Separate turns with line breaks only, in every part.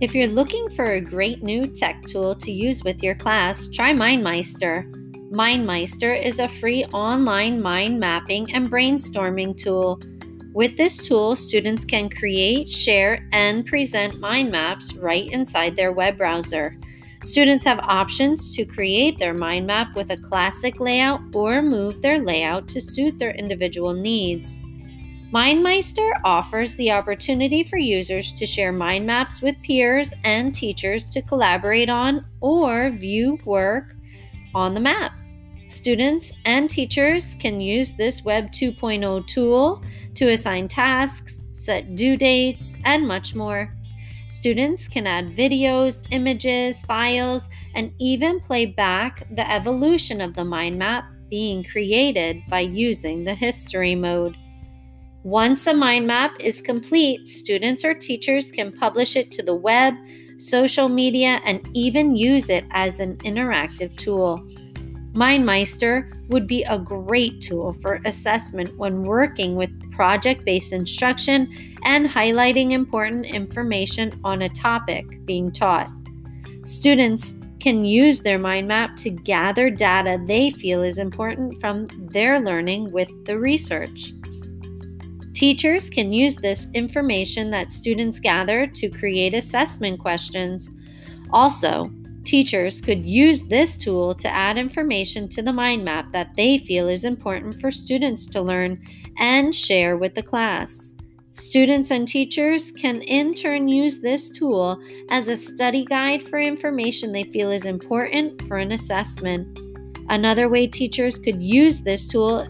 If you're looking for a great new tech tool to use with your class, try MindMeister. MindMeister is a free online mind mapping and brainstorming tool. With this tool, students can create, share, and present mind maps right inside their web browser. Students have options to create their mind map with a classic layout or move their layout to suit their individual needs. MindMeister offers the opportunity for users to share mind maps with peers and teachers to collaborate on or view work on the map. Students and teachers can use this Web 2.0 tool to assign tasks, set due dates, and much more. Students can add videos, images, files, and even play back the evolution of the mind map being created by using the history mode. Once a mind map is complete, students or teachers can publish it to the web, social media, and even use it as an interactive tool. MindMeister would be a great tool for assessment when working with project based instruction and highlighting important information on a topic being taught. Students can use their mind map to gather data they feel is important from their learning with the research. Teachers can use this information that students gather to create assessment questions. Also, teachers could use this tool to add information to the mind map that they feel is important for students to learn and share with the class. Students and teachers can in turn use this tool as a study guide for information they feel is important for an assessment. Another way teachers could use this tool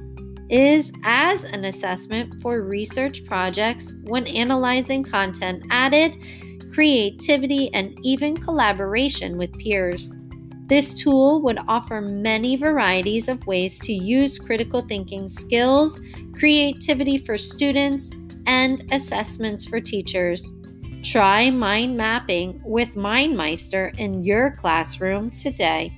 is as an assessment for research projects when analyzing content added, creativity, and even collaboration with peers. This tool would offer many varieties of ways to use critical thinking skills, creativity for students, and assessments for teachers. Try mind mapping with MindMeister in your classroom today.